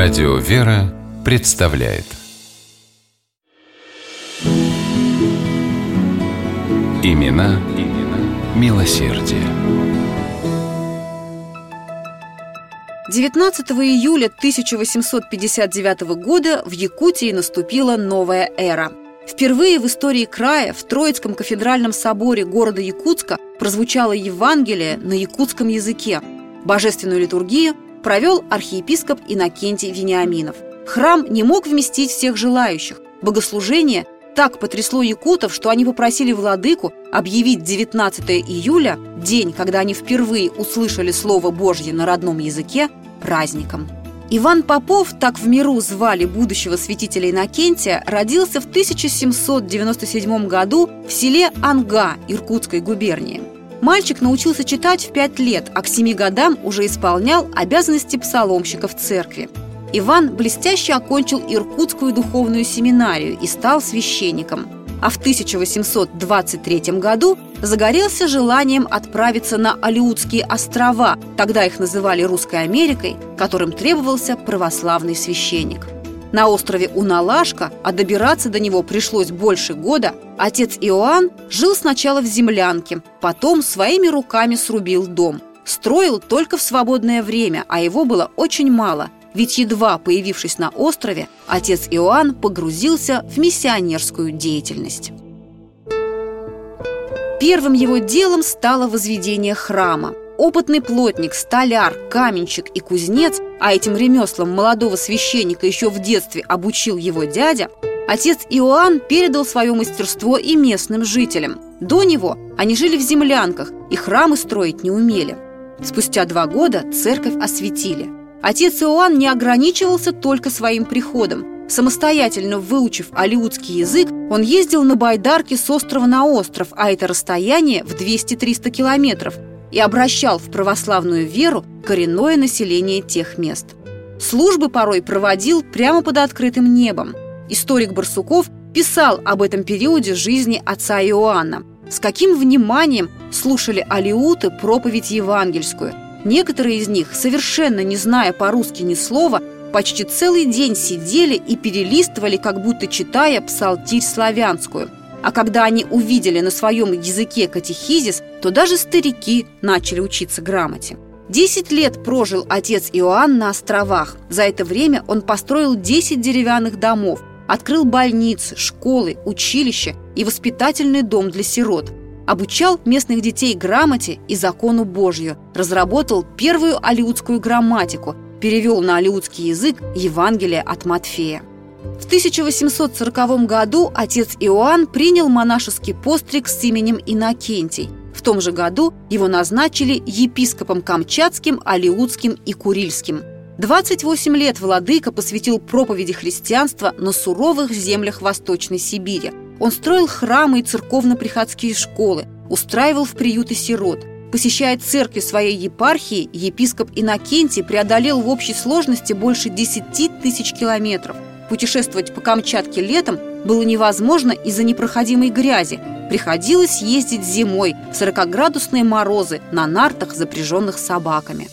Радио «Вера» представляет Имена, имена милосердие. 19 июля 1859 года в Якутии наступила новая эра. Впервые в истории края в Троицком кафедральном соборе города Якутска прозвучало Евангелие на якутском языке. Божественную литургию провел архиепископ Иннокентий Вениаминов. Храм не мог вместить всех желающих. Богослужение так потрясло якутов, что они попросили владыку объявить 19 июля, день, когда они впервые услышали Слово Божье на родном языке, праздником. Иван Попов, так в миру звали будущего святителя Иннокентия, родился в 1797 году в селе Анга Иркутской губернии. Мальчик научился читать в пять лет, а к семи годам уже исполнял обязанности псаломщика в церкви. Иван блестяще окончил Иркутскую духовную семинарию и стал священником. А в 1823 году загорелся желанием отправиться на Алиутские острова, тогда их называли Русской Америкой, которым требовался православный священник – на острове Уналашка, а добираться до него пришлось больше года, отец Иоанн жил сначала в землянке, потом своими руками срубил дом. Строил только в свободное время, а его было очень мало, ведь едва появившись на острове, отец Иоанн погрузился в миссионерскую деятельность. Первым его делом стало возведение храма – Опытный плотник, столяр, каменщик и кузнец, а этим ремеслом молодого священника еще в детстве обучил его дядя, отец Иоанн передал свое мастерство и местным жителям. До него они жили в землянках и храмы строить не умели. Спустя два года церковь осветили. Отец Иоанн не ограничивался только своим приходом. Самостоятельно выучив алиутский язык, он ездил на байдарке с острова на остров, а это расстояние в 200-300 километров – и обращал в православную веру коренное население тех мест. Службы порой проводил прямо под открытым небом. Историк Барсуков писал об этом периоде жизни отца Иоанна. С каким вниманием слушали алиуты проповедь евангельскую. Некоторые из них, совершенно не зная по-русски ни слова, почти целый день сидели и перелистывали, как будто читая псалтирь славянскую – а когда они увидели на своем языке катехизис, то даже старики начали учиться грамоте. Десять лет прожил отец Иоанн на островах. За это время он построил десять деревянных домов, открыл больницы, школы, училища и воспитательный дом для сирот. Обучал местных детей грамоте и закону Божью, разработал первую алиутскую грамматику, перевел на алиутский язык Евангелие от Матфея. В 1840 году отец Иоанн принял монашеский постриг с именем Иннокентий. В том же году его назначили епископом Камчатским, Алиутским и Курильским. 28 лет владыка посвятил проповеди христианства на суровых землях Восточной Сибири. Он строил храмы и церковно-приходские школы, устраивал в приюты сирот. Посещая церкви своей епархии, епископ Иннокентий преодолел в общей сложности больше 10 тысяч километров – Путешествовать по Камчатке летом было невозможно из-за непроходимой грязи. Приходилось ездить зимой в 40-градусные морозы на нартах, запряженных собаками.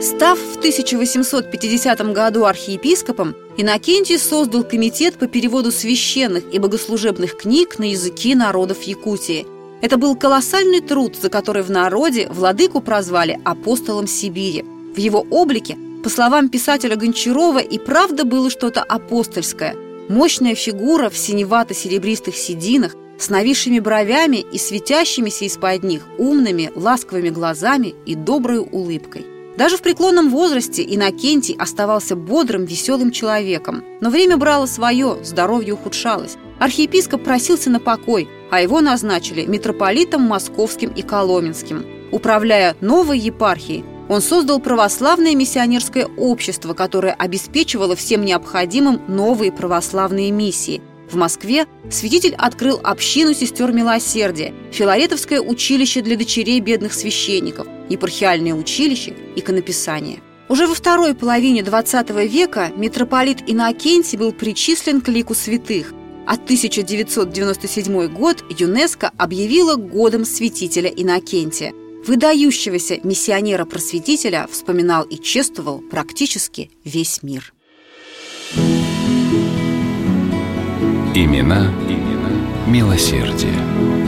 Став в 1850 году архиепископом, Иннокентий создал комитет по переводу священных и богослужебных книг на языки народов Якутии. Это был колоссальный труд, за который в народе владыку прозвали апостолом Сибири. В его облике по словам писателя Гончарова, и правда было что-то апостольское. Мощная фигура в синевато-серебристых сединах, с нависшими бровями и светящимися из-под них умными, ласковыми глазами и доброй улыбкой. Даже в преклонном возрасте Иннокентий оставался бодрым, веселым человеком. Но время брало свое, здоровье ухудшалось. Архиепископ просился на покой, а его назначили митрополитом Московским и Коломенским. Управляя новой епархией, он создал православное миссионерское общество, которое обеспечивало всем необходимым новые православные миссии. В Москве святитель открыл общину сестер милосердия, Филаретовское училище для дочерей бедных священников, епархиальное училище, иконописание. Уже во второй половине XX века митрополит Иннокентий был причислен к лику святых, а 1997 год ЮНЕСКО объявила годом святителя Иннокентия – выдающегося миссионера-просветителя вспоминал и чествовал практически весь мир. Имена, имена милосердие.